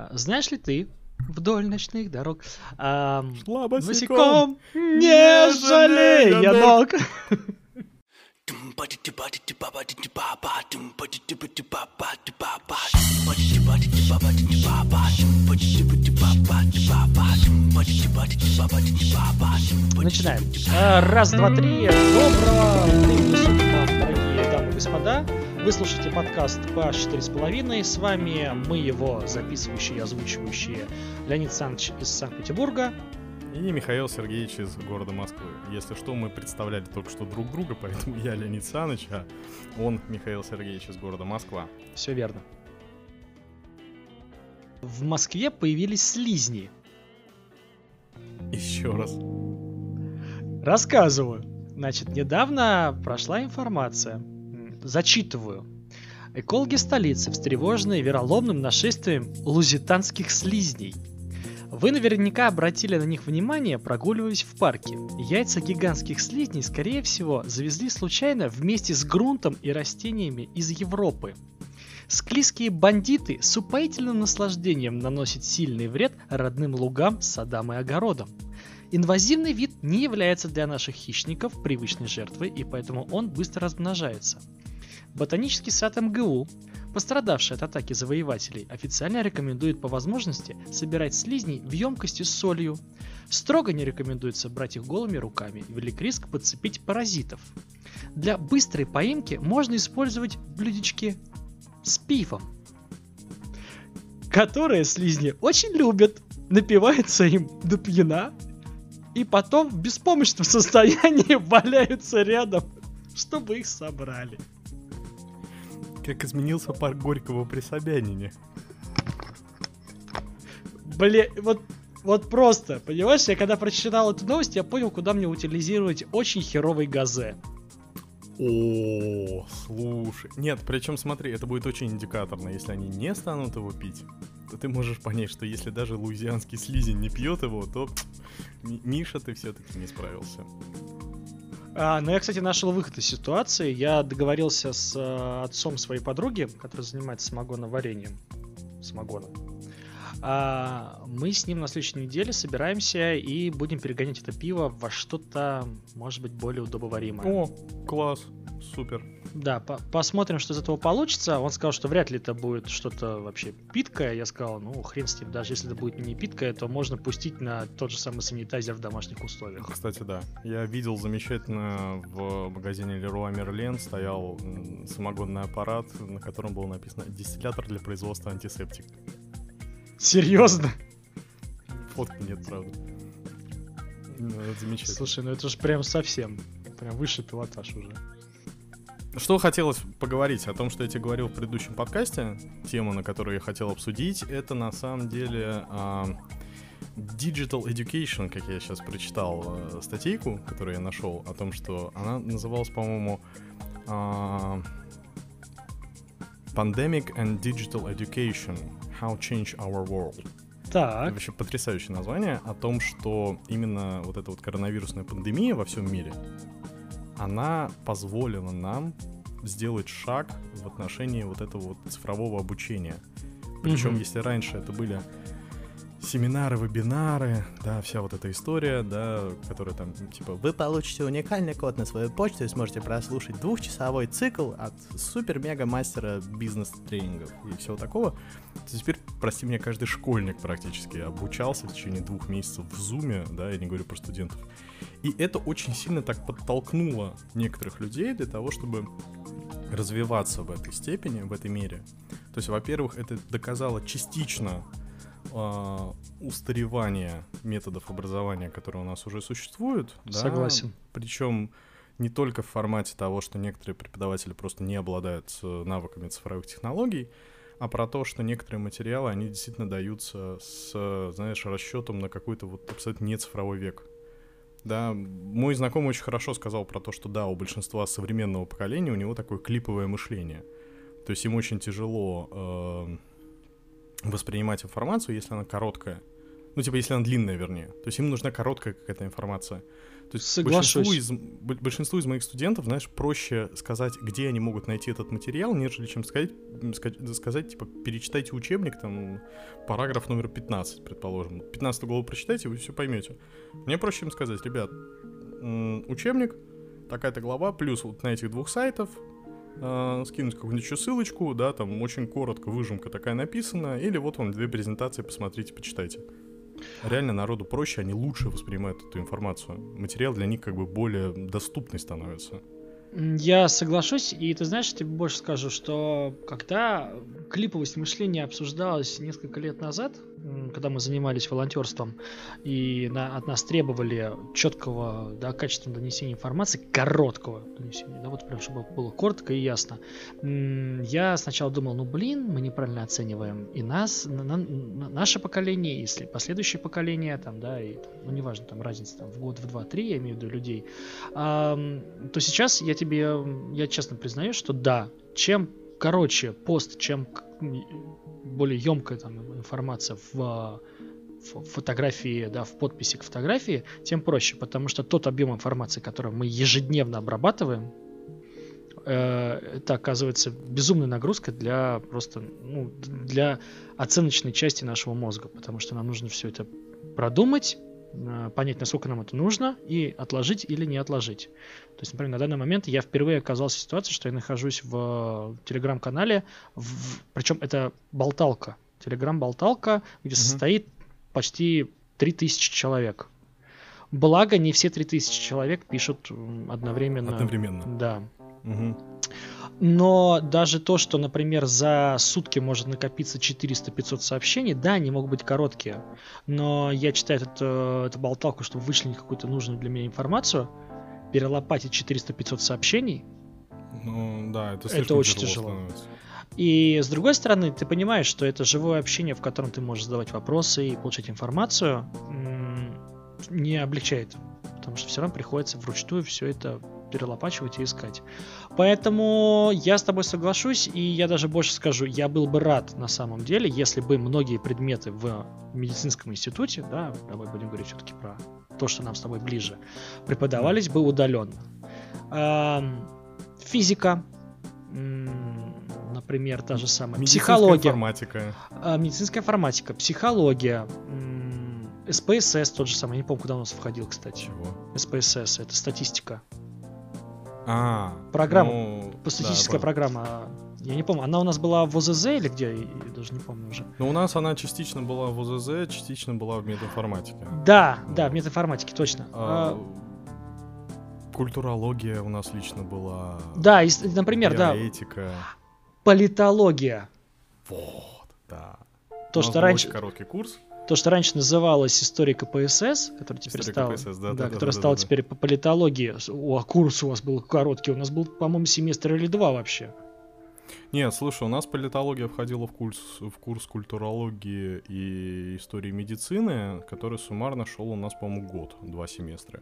А, Знаешь ли ты, вдоль ночных дорог, а, Шла босиком, не жалея ног. Начинаем. А, Раз, два, три. Доброго времени суток дорогие дамы и господа. Вы слушаете подкаст по четыре с половиной. С вами мы его записывающие и озвучивающие Леонид Саныч из Санкт-Петербурга. И Михаил Сергеевич из города Москвы. Если что, мы представляли только что друг друга, поэтому я Леонид Саныч, а он Михаил Сергеевич из города Москва. Все верно. В Москве появились слизни. Еще раз. Рассказываю. Значит, недавно прошла информация. Зачитываю. Экологи столицы встревожены вероломным нашествием лузитанских слизней. Вы наверняка обратили на них внимание, прогуливаясь в парке. Яйца гигантских слизней, скорее всего, завезли случайно вместе с грунтом и растениями из Европы. Склизкие бандиты с упоительным наслаждением наносят сильный вред родным лугам, садам и огородам. Инвазивный вид не является для наших хищников привычной жертвой, и поэтому он быстро размножается. Ботанический сад МГУ, пострадавший от атаки завоевателей, официально рекомендует по возможности собирать слизней в емкости с солью. Строго не рекомендуется брать их голыми руками, велик риск подцепить паразитов. Для быстрой поимки можно использовать блюдечки с пивом, которые слизни очень любят, напиваются им до пьяна, и потом в беспомощном состоянии валяются рядом, чтобы их собрали. Как изменился парк Горького при Собянине. Блин, вот, вот просто, понимаешь, я когда прочитал эту новость, я понял, куда мне утилизировать очень херовый газе. О, слушай. Нет, причем смотри, это будет очень индикаторно. Если они не станут его пить, ты можешь понять, что если даже луизианский слизень не пьет его, то Ми- Миша, ты все-таки не справился. А, но я, кстати, нашел выход из ситуации. Я договорился с э, отцом своей подруги, который занимается самогоноварением. Самогона. А, мы с ним на следующей неделе собираемся и будем перегонять это пиво во что-то, может быть, более удобоваримое. О, класс, супер. Да, по- посмотрим, что из этого получится. Он сказал, что вряд ли это будет что-то вообще питкое. Я сказал, ну, хрен с ним, даже если это будет не питкое, то можно пустить на тот же самый санитайзер в домашних условиях. Кстати, да. Я видел замечательно в магазине Leroy Merlin стоял самогонный аппарат, на котором было написано «Дистиллятор для производства антисептик». Серьезно? Фотки нет, правда. Ну, это замечательно. Слушай, ну это же прям совсем, прям высший пилотаж уже. Что хотелось поговорить о том, что я тебе говорил в предыдущем подкасте, тема, на которую я хотел обсудить, это на самом деле а, Digital Education, как я сейчас прочитал э, статейку, которую я нашел, о том, что она называлась, по-моему, а, Pandemic and Digital Education How Change Our World. Так, Вообще потрясающее название о том, что именно вот эта вот коронавирусная пандемия во всем мире, она позволила нам сделать шаг в отношении вот этого вот цифрового обучения. Причем, Мгм. если раньше это были семинары, вебинары, да, вся вот эта история, да, которая там, типа, вы получите уникальный код на свою почту и сможете прослушать двухчасовой цикл от супер-мега-мастера бизнес-тренингов и всего такого, теперь, прости меня, каждый школьник практически обучался в течение двух месяцев в Зуме, да, я не говорю про студентов. И это очень сильно так подтолкнуло некоторых людей для того, чтобы развиваться в этой степени, в этой мере. То есть, во-первых, это доказало частично а, устаревание методов образования, которые у нас уже существуют. да. Согласен. Причем не только в формате того, что некоторые преподаватели просто не обладают навыками цифровых технологий, а про то, что некоторые материалы, они действительно даются с, знаешь, расчетом на какой-то вот абсолютно не цифровой век. Да, мой знакомый очень хорошо сказал про то, что да, у большинства современного поколения у него такое клиповое мышление. То есть им очень тяжело э, воспринимать информацию, если она короткая. Ну, типа, если она длинная, вернее. То есть им нужна короткая какая-то информация. То есть Соглашусь. большинству из, большинству из моих студентов, знаешь, проще сказать, где они могут найти этот материал, нежели чем сказать, сказать, сказать типа, перечитайте учебник, там, параграф номер 15, предположим. 15 главу прочитайте, вы все поймете. Мне проще им сказать, ребят, учебник, такая-то глава, плюс вот на этих двух сайтов, э, скинуть какую-нибудь еще ссылочку, да, там очень коротко выжимка такая написана, или вот вам две презентации, посмотрите, почитайте. Реально народу проще, они лучше воспринимают эту информацию. Материал для них как бы более доступный становится. Я соглашусь, и ты знаешь, тебе больше скажу, что когда клиповость мышления обсуждалась несколько лет назад, когда мы занимались волонтерством, и на, от нас требовали четкого, да, качественного донесения информации, короткого донесения, да, вот прям, чтобы было коротко и ясно. Я сначала думал, ну блин, мы неправильно оцениваем и нас, на, на, наше поколение, и последующее поколение, там, да, и, ну неважно, там разница там, в год, в два, три, я имею в виду людей, а, то сейчас я тебе, я честно признаю, что да, чем короче пост, чем более емкая там информация в, в фотографии, да, в подписи к фотографии, тем проще, потому что тот объем информации, который мы ежедневно обрабатываем, э, это оказывается безумной нагрузкой для просто, ну, для оценочной части нашего мозга, потому что нам нужно все это продумать, понять, насколько нам это нужно, и отложить или не отложить. То есть, например, на данный момент я впервые оказался в ситуации, что я нахожусь в телеграм-канале, в... причем это болталка, телеграм-болталка, где угу. состоит почти 3000 человек. Благо, не все 3000 человек пишут одновременно. Одновременно. Да. Угу. Но даже то, что, например, за сутки может накопиться 400-500 сообщений, да, они могут быть короткие, но я читаю эту, э, эту болталку, чтобы вычленить какую-то нужную для меня информацию, перелопатить 400-500 сообщений, ну, да, это, это очень тяжело. Становится. И с другой стороны, ты понимаешь, что это живое общение, в котором ты можешь задавать вопросы и получать информацию, не облегчает. Потому что все равно приходится вручную все это перелопачивать и искать. Поэтому я с тобой соглашусь, и я даже больше скажу, я был бы рад на самом деле, если бы многие предметы в медицинском институте, да, давай будем говорить все-таки про то, что нам с тобой ближе, преподавались бы удаленно. Физика, например, та же самая. Медицинская психология. информатика. А, медицинская информатика, психология, SPSS тот же самый, я не помню, куда у нас входил, кстати. Чего? SPSS, это статистика. А, программа, ну, статистическая да, программа. Я не помню, она у нас была в ОЗЗ или где, я даже не помню уже. Ну, у нас она частично была в ОЗЗ, частично была в мединформатике. Да, вот. да, в мединформатике, точно. А, а... Культурология у нас лично была. Да, и, например, да. Этика. Политология. Вот, да. То, что раньше... Очень короткий курс то, что раньше называлось историей КПСС, который теперь стал, КПСС, да, да, да, который да, стал да, теперь по политологии. О, курс у вас был короткий, у нас был, по-моему, семестр или два вообще. Нет, слушай, у нас политология входила в курс, в курс культурологии и истории медицины, который суммарно шел у нас, по-моему, год, два семестра.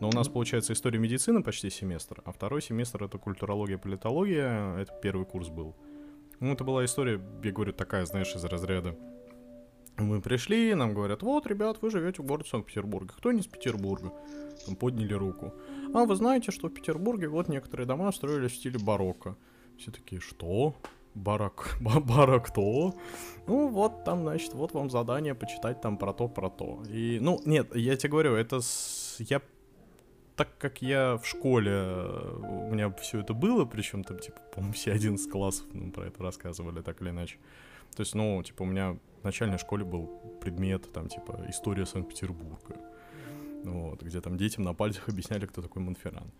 Но у нас, получается, история медицины почти семестр, а второй семестр — это культурология, политология, это первый курс был. Ну, это была история, я говорю, такая, знаешь, из разряда мы пришли, нам говорят, вот, ребят, вы живете в городе Санкт-Петербурге. Кто не из Петербурга? Там подняли руку. А вы знаете, что в Петербурге вот некоторые дома строились в стиле барокко. Все такие, что? Барак, барак кто? Ну, вот там, значит, вот вам задание почитать там про то, про то. И, ну, нет, я тебе говорю, это с... я так как я в школе, у меня все это было, причем там, типа, по-моему, все 11 классов ну, про это рассказывали, так или иначе. То есть, ну, типа, у меня в начальной школе был предмет, там, типа, история Санкт-Петербурга. Вот, где там детям на пальцах объясняли, кто такой Монферран.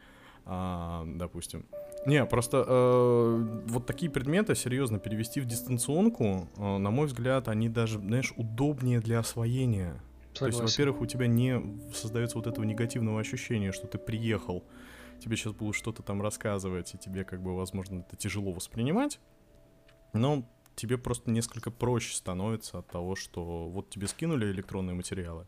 А, допустим. Не, просто э, вот такие предметы серьезно перевести в дистанционку, э, на мой взгляд, они даже, знаешь, удобнее для освоения. Согласен. То есть, во-первых, у тебя не создается вот этого негативного ощущения, что ты приехал, тебе сейчас будут что-то там рассказывать, и тебе, как бы, возможно, это тяжело воспринимать. Но тебе просто несколько проще становится от того, что вот тебе скинули электронные материалы,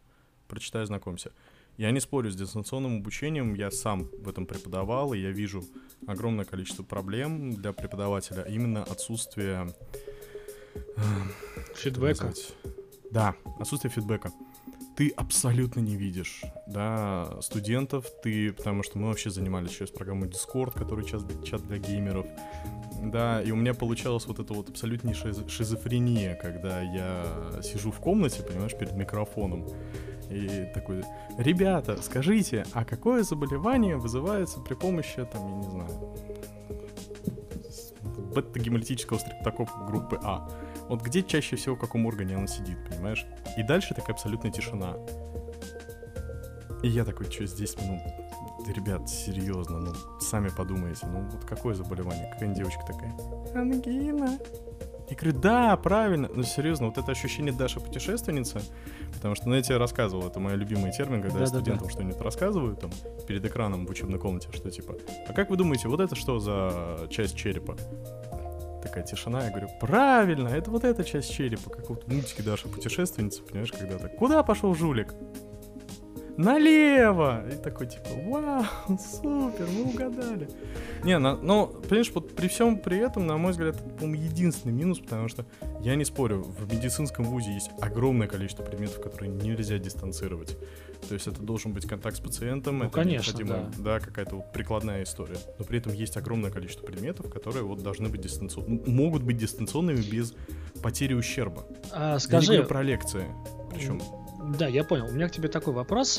прочитай, знакомься. Я не спорю с дистанционным обучением, я сам в этом преподавал, и я вижу огромное количество проблем для преподавателя, а именно отсутствие... Фидбэка. Да, отсутствие фидбэка. Ты абсолютно не видишь, да, студентов, ты, потому что мы вообще занимались сейчас программой Discord, который чат, чат для геймеров, да, и у меня получалась вот эта вот абсолютнейшая шизофрения, когда я сижу в комнате, понимаешь, перед микрофоном, и такой, ребята, скажите, а какое заболевание вызывается при помощи, там, я не знаю, бета-гемолитического стрептокока группы А? Вот где чаще всего, в каком органе она сидит, понимаешь? И дальше такая абсолютная тишина. И я такой, что здесь, ну, ребят, серьезно, ну, сами подумайте, ну, вот какое заболевание, какая девочка такая? Ангина. Я говорю, да, правильно. Ну, серьезно, вот это ощущение Даша путешественница, потому что, ну, я тебе рассказывал, это мой любимый термин, когда да, я студентам да, да. что-нибудь рассказываю, там, перед экраном в учебной комнате, что типа, а как вы думаете, вот это что за часть черепа? Такая тишина, я говорю, правильно, это вот эта часть черепа, как вот в мультике Даша путешественница, понимаешь, когда так, куда пошел жулик? Налево! И такой, типа, вау, супер, мы угадали. Не, на, ну, понимаешь, вот при всем при этом, на мой взгляд, это, по-моему, единственный минус, потому что, я не спорю, в медицинском вузе есть огромное количество предметов, которые нельзя дистанцировать. То есть это должен быть контакт с пациентом, ну, это конечно, да. да, какая-то вот прикладная история. Но при этом есть огромное количество предметов, которые вот должны быть дистанционными, могут быть дистанционными без потери ущерба. А, скажи... Я не про лекции. Причем да, я понял. У меня к тебе такой вопрос.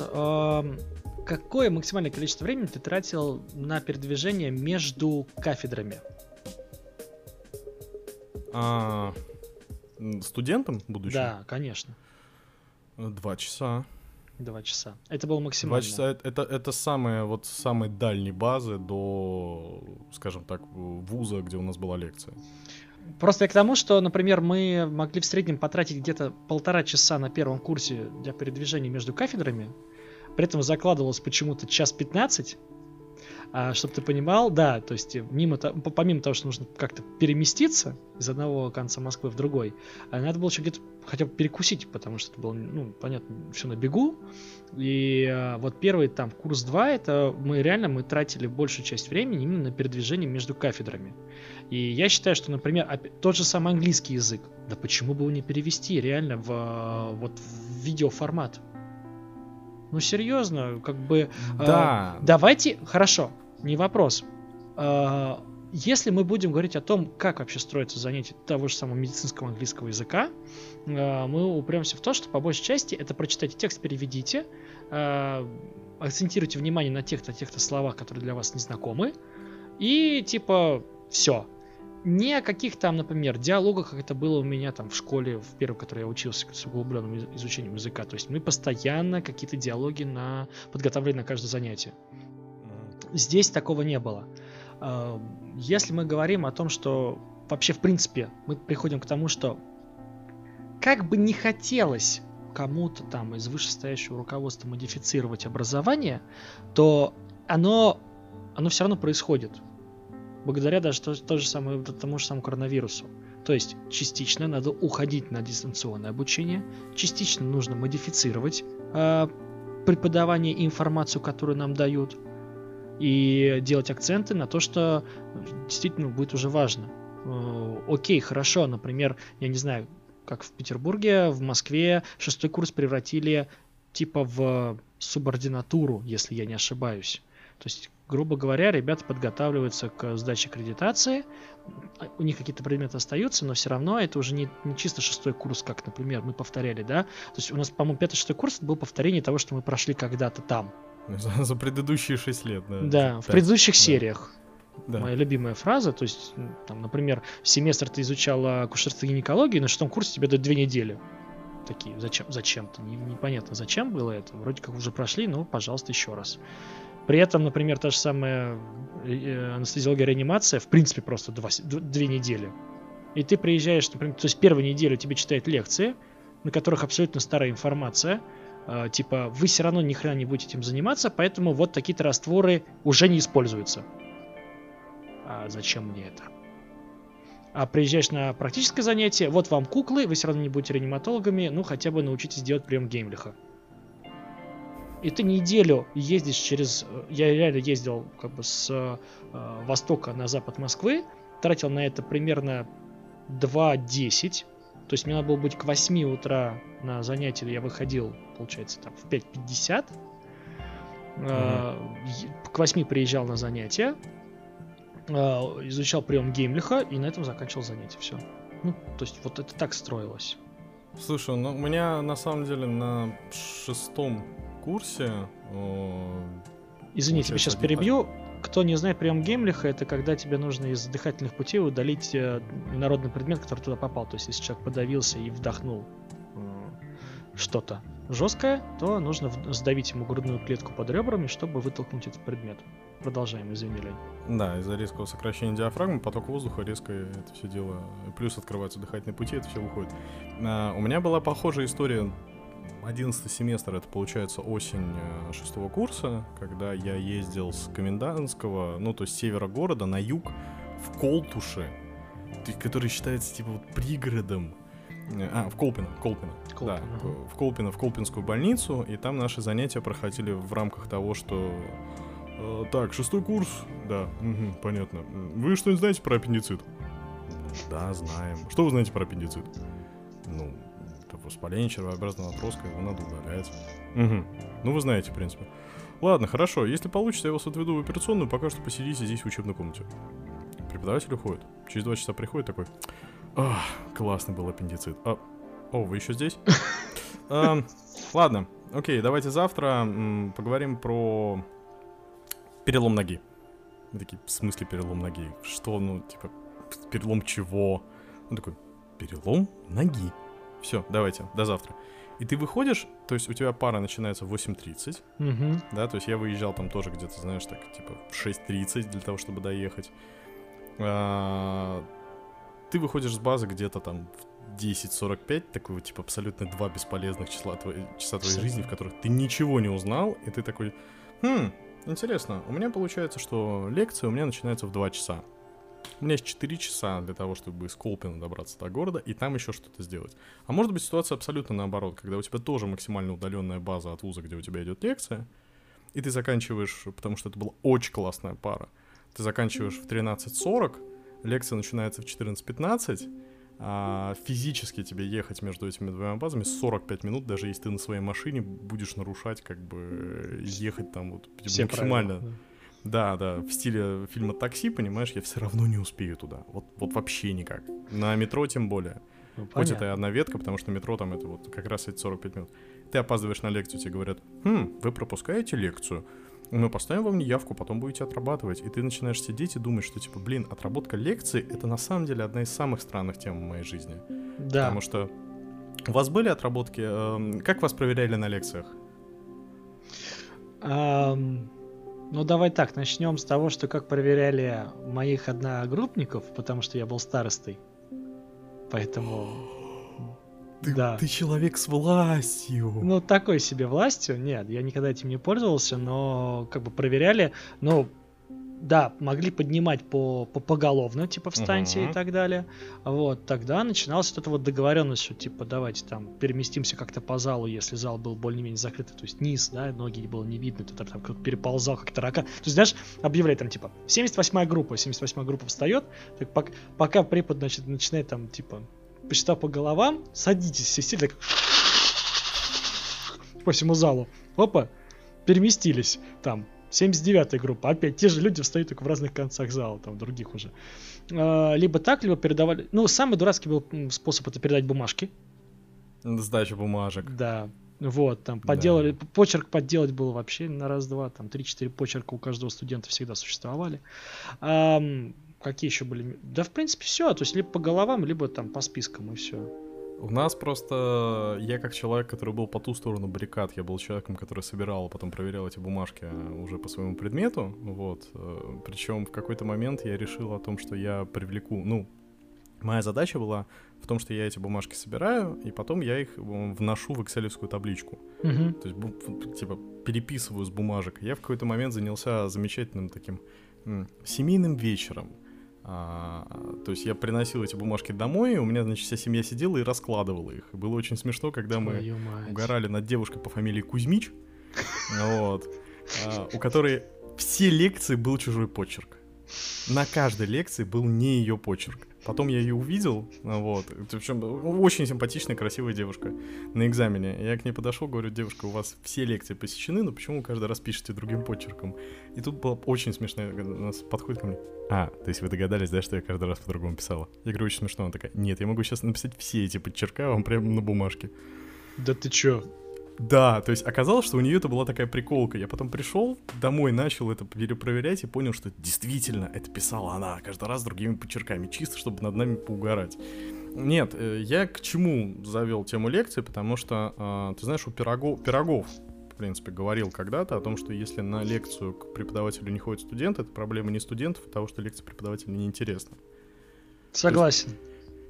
Какое максимальное количество времени ты тратил на передвижение между кафедрами? А, студентом будучи? Да, конечно. Два часа. Два часа. Это было максимально. Два часа это, это самые вот самые дальние базы до, скажем так, вуза, где у нас была лекция. Просто я к тому, что, например, мы могли в среднем потратить где-то полтора часа на первом курсе для передвижения между кафедрами. При этом закладывалось почему-то час 15. А, чтобы ты понимал, да, то есть мимо, помимо того, что нужно как-то переместиться из одного конца Москвы в другой, а надо было еще где-то хотя бы перекусить, потому что это было, ну, понятно, все на бегу. И а, вот первый там курс 2, это мы реально мы тратили большую часть времени именно на передвижение между кафедрами. И я считаю, что, например, тот же самый английский язык, да почему бы его не перевести реально в, вот, в видеоформат? Ну, серьезно, как бы... А, да. Э, давайте, хорошо, не вопрос. Э, если мы будем говорить о том, как вообще строится занятие того же самого медицинского английского языка, э, мы упремся в то, что по большей части это прочитайте текст, переведите, э, акцентируйте внимание на тех-то, тех-то словах, которые для вас незнакомы, и типа все не о каких там, например, диалогах, как это было у меня там в школе, в первом, которой я учился с углубленным изучением языка. То есть мы постоянно какие-то диалоги на подготавливали на каждое занятие. Здесь такого не было. А, если мы говорим о том, что вообще в принципе мы приходим к тому, что как бы не хотелось кому-то там из вышестоящего руководства модифицировать образование, то оно, оно все равно происходит благодаря даже то, то же самое, тому же самому коронавирусу. То есть частично надо уходить на дистанционное обучение, частично нужно модифицировать э, преподавание и информацию, которую нам дают, и делать акценты на то, что действительно будет уже важно. Э, окей, хорошо, например, я не знаю, как в Петербурге, в Москве шестой курс превратили типа в субординатуру, если я не ошибаюсь. То есть грубо говоря, ребята подготавливаются к сдаче аккредитации, у них какие-то предметы остаются, но все равно это уже не, не чисто шестой курс, как, например, мы повторяли, да? То есть у нас, по-моему, пятый-шестой курс был повторение того, что мы прошли когда-то там. За, за предыдущие шесть лет, да? Да, 5, в предыдущих да. сериях. Да. Моя любимая фраза, то есть, там, например, семестр ты изучала акушерство и гинекологию, на шестом курсе тебе дают две недели. Такие, зачем, зачем-то, не, непонятно, зачем было это. Вроде как уже прошли, но, пожалуйста, еще раз. При этом, например, та же самая э, анестезиология реанимация, в принципе, просто два, две недели. И ты приезжаешь, например, то есть первую неделю тебе читают лекции, на которых абсолютно старая информация, э, типа вы все равно ни хрена не будете этим заниматься, поэтому вот такие-то растворы уже не используются. А зачем мне это? А приезжаешь на практическое занятие, вот вам куклы, вы все равно не будете реаниматологами, ну хотя бы научитесь делать прием Геймлиха и ты неделю ездишь через... Я реально ездил как бы с э, востока на запад Москвы, тратил на это примерно 2.10 То есть мне надо было быть к 8 утра на занятие, я выходил, получается, там в 5.50. Mm-hmm. К 8 приезжал на занятия, а, изучал прием Геймлиха и на этом заканчивал занятие. Все. Ну, то есть вот это так строилось. Слушай, ну у меня на самом деле на шестом курсе... О, Извините, я сейчас перебью. Кто не знает прием Геймлиха, это когда тебе нужно из дыхательных путей удалить э, народный предмет, который туда попал. То есть если человек подавился и вдохнул что-то жесткое, то нужно сдавить ему грудную клетку под ребрами, чтобы вытолкнуть этот предмет. Продолжаем, извини, Лень. Да, из-за резкого сокращения диафрагмы поток воздуха резко это все дело, плюс открываются дыхательные пути, это все выходит. А, у меня была похожая история 11 семестр, это получается осень э, шестого курса, когда я ездил с комендантского, ну то есть севера города на юг в Колтуше, который считается типа вот пригородом. А, в Колпино, Колпино, Колпино да, в Колпино, в Колпинскую больницу, и там наши занятия проходили в рамках того, что э, так, шестой курс, да, угу, понятно. Вы что-нибудь знаете про аппендицит? Да, знаем. Что вы знаете про аппендицит? Ну, воспаление червообразного отростка, его надо удалять. Угу. Ну, вы знаете, в принципе. Ладно, хорошо. Если получится, я вас отведу в операционную, пока что посидите здесь в учебной комнате. Преподаватель уходит. Через два часа приходит такой. Ах, классный был аппендицит. А, о, вы еще здесь? Ладно, окей, давайте завтра поговорим про перелом ноги. Мы такие, в смысле перелом ноги? Что, ну, типа, перелом чего? Он такой, перелом ноги. Все, давайте, до завтра. И ты выходишь, то есть у тебя пара начинается в 8.30, угу. да, то есть я выезжал там тоже где-то, знаешь, так, типа, в 6.30 для того, чтобы доехать. А, ты выходишь с базы где-то там в 10.45, такой вот, типа, абсолютно два бесполезных числа твоей, часа твоей жизни, в которых ты ничего не узнал, и ты такой, хм, интересно, у меня получается, что лекция у меня начинается в 2 часа. У меня есть 4 часа для того, чтобы из Колпина добраться до города и там еще что-то сделать. А может быть ситуация абсолютно наоборот, когда у тебя тоже максимально удаленная база от вуза, где у тебя идет лекция, и ты заканчиваешь, потому что это была очень классная пара, ты заканчиваешь в 13.40, лекция начинается в 14.15, а физически тебе ехать между этими двумя базами 45 минут, даже если ты на своей машине будешь нарушать, как бы ехать там вот Все максимально. Правила, да да, да, в стиле фильма «Такси», понимаешь, я все равно не успею туда. Вот, вот вообще никак. На метро тем более. Ну, Хоть это и одна ветка, потому что метро там это вот как раз эти 45 минут. Ты опаздываешь на лекцию, тебе говорят, хм, вы пропускаете лекцию, мы поставим вам неявку, потом будете отрабатывать. И ты начинаешь сидеть и думать, что, типа, блин, отработка лекции — это на самом деле одна из самых странных тем в моей жизни. Да. Потому что у вас были отработки? Э, как вас проверяли на лекциях? Um, ну, давай так, начнем с того, что как проверяли моих одногруппников, потому что я был старостой. Поэтому... Ты, да. ты человек с властью. Ну, такой себе властью. Нет, я никогда этим не пользовался, но как бы проверяли. Ну, да, могли поднимать по, по поголовно, типа встаньте uh-huh. и так далее. Вот, тогда начиналась вот эта вот договоренность, что типа давайте там переместимся как-то по залу, если зал был более-менее закрытый, то есть низ, да, ноги было не видно, то там кто-то переползал, как тарака. То есть, знаешь, объявляет там типа 78-я группа, 78-я группа встает, так пока, пока препод, значит, начинает там типа посчитав по головам, садитесь, все сели, так по всему залу. Опа, переместились там 79-я группа. Опять те же люди встают только в разных концах зала, там других уже. А, либо так, либо передавали... Ну, самый дурацкий был способ это передать бумажки. Сдача бумажек. Да. Вот, там подделали, да. почерк подделать было вообще на раз-два, там 3-4 почерка у каждого студента всегда существовали. А, какие еще были? Да, в принципе, все. То есть либо по головам, либо там по спискам и все. У нас просто, я как человек, который был по ту сторону баррикад, я был человеком, который собирал, а потом проверял эти бумажки уже по своему предмету, вот. Э, Причем в какой-то момент я решил о том, что я привлеку, ну, моя задача была в том, что я эти бумажки собираю, и потом я их вношу в экселевскую табличку. Uh-huh. То есть, типа, переписываю с бумажек. Я в какой-то момент занялся замечательным таким семейным вечером а, то есть я приносил эти бумажки домой, и у меня, значит, вся семья сидела и раскладывала их. было очень смешно, когда мы угорали над девушкой по фамилии Кузьмич, вот, а, у которой все лекции был чужой почерк. На каждой лекции был не ее почерк. Потом я ее увидел, вот. Причем очень симпатичная, красивая девушка на экзамене. Я к ней подошел, говорю, девушка, у вас все лекции посещены, но почему вы каждый раз пишете другим почерком? И тут было очень смешно. У нас подходит ко мне. А, то есть вы догадались, да, что я каждый раз по-другому писала? Я говорю, очень смешно. Она такая, нет, я могу сейчас написать все эти подчерка вам прямо на бумажке. Да ты чё? Да, то есть оказалось, что у нее это была такая приколка. Я потом пришел домой, начал это перепроверять и понял, что действительно это писала она каждый раз другими почерками, чисто чтобы над нами поугарать. Нет, э, я к чему завел тему лекции, потому что, а, ты знаешь, у пирогов, пирогов в принципе, говорил когда-то о том, что если на лекцию к преподавателю не ходит студент, это проблема не студентов, а того, что лекция преподавателя неинтересна. Согласен.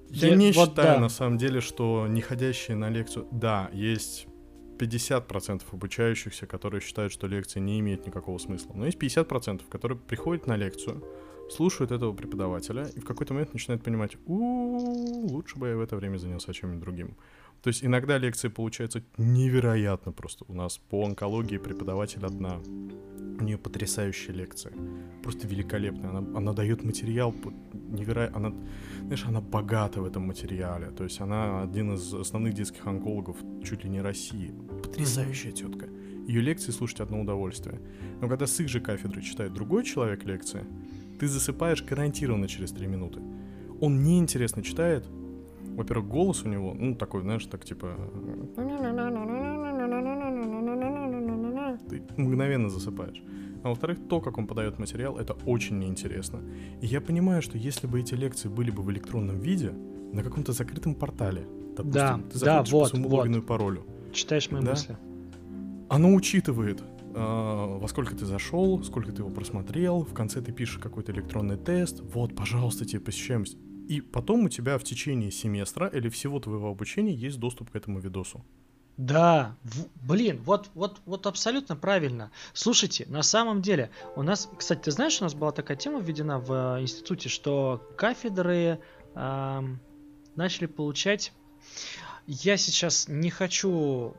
Я, я не вот считаю, да. на самом деле, что не ходящие на лекцию... Да, есть 50% обучающихся, которые считают, что лекция не имеет никакого смысла. Но есть 50%, которые приходят на лекцию, слушают этого преподавателя и в какой-то момент начинают понимать, у лучше бы я в это время занялся чем-нибудь другим. То есть иногда лекции получаются невероятно просто. У нас по онкологии преподаватель одна. У нее потрясающая лекция. Просто великолепная. Она, она дает материал невероятно. Она, знаешь, она богата в этом материале. То есть она один из основных детских онкологов чуть ли не России. Потрясающая тетка. Ее лекции слушать одно удовольствие. Но когда с их же кафедры читает другой человек лекции, ты засыпаешь гарантированно через три минуты. Он неинтересно читает, во-первых, голос у него, ну, такой, знаешь, так типа... Ты мгновенно засыпаешь. А во-вторых, то, как он подает материал, это очень неинтересно. И я понимаю, что если бы эти лекции были бы в электронном виде, на каком-то закрытом портале, допустим, да, ты заходишь да, вот, по своему вот. логину и паролю. Читаешь мои да? мысли. Оно учитывает, э, во сколько ты зашел, сколько ты его просмотрел, в конце ты пишешь какой-то электронный тест, вот, пожалуйста, тебе посещаемость. И потом у тебя в течение семестра или всего твоего обучения есть доступ к этому видосу. Да, в, блин, вот, вот, вот абсолютно правильно. Слушайте, на самом деле, у нас, кстати, ты знаешь, у нас была такая тема введена в э, институте, что кафедры э, начали получать. Я сейчас не хочу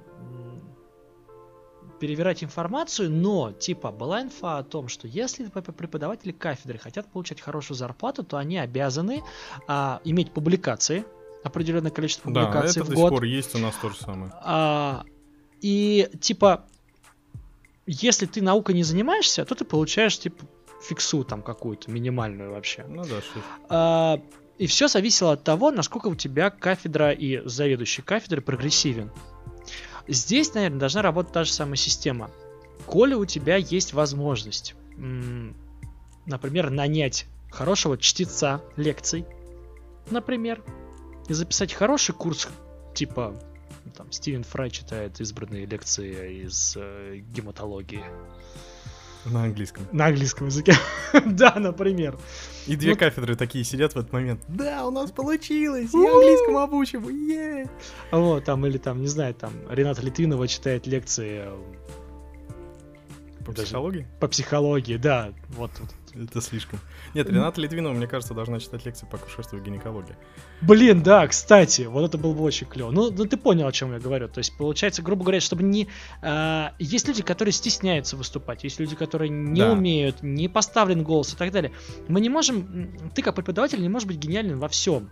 перевирать информацию, но типа была инфа о том, что если преподаватели кафедры хотят получать хорошую зарплату, то они обязаны а, иметь публикации, определенное количество публикаций да, это в до год. сих пор есть у нас то же самое. А, и типа, если ты наукой не занимаешься, то ты получаешь типа фиксу там какую-то минимальную вообще. Ну да. А, и все зависело от того, насколько у тебя кафедра и заведующий кафедры прогрессивен. Здесь, наверное, должна работать та же самая система. Коли у тебя есть возможность, например, нанять хорошего чтеца лекций, например, и записать хороший курс, типа там Стивен Фрай читает избранные лекции из э, гематологии. На английском. На английском языке. да, например. И две вот. кафедры такие сидят в этот момент. Да, у нас получилось! Я английскому обучим! Е! Вот, там, или там, не знаю, там, Рената Литвинова читает лекции... Э, по психологии? По психологии, да. Вот, вот это слишком. Нет, Рената Литвинова, мне кажется, должна читать лекции по акушерству и гинекологии. Блин, да, кстати, вот это было бы очень клево. Ну, ну ты понял, о чем я говорю. То есть, получается, грубо говоря, чтобы не... Э, есть люди, которые стесняются выступать, есть люди, которые не да. умеют, не поставлен голос и так далее. Мы не можем... Ты, как преподаватель, не можешь быть гениальным во всем.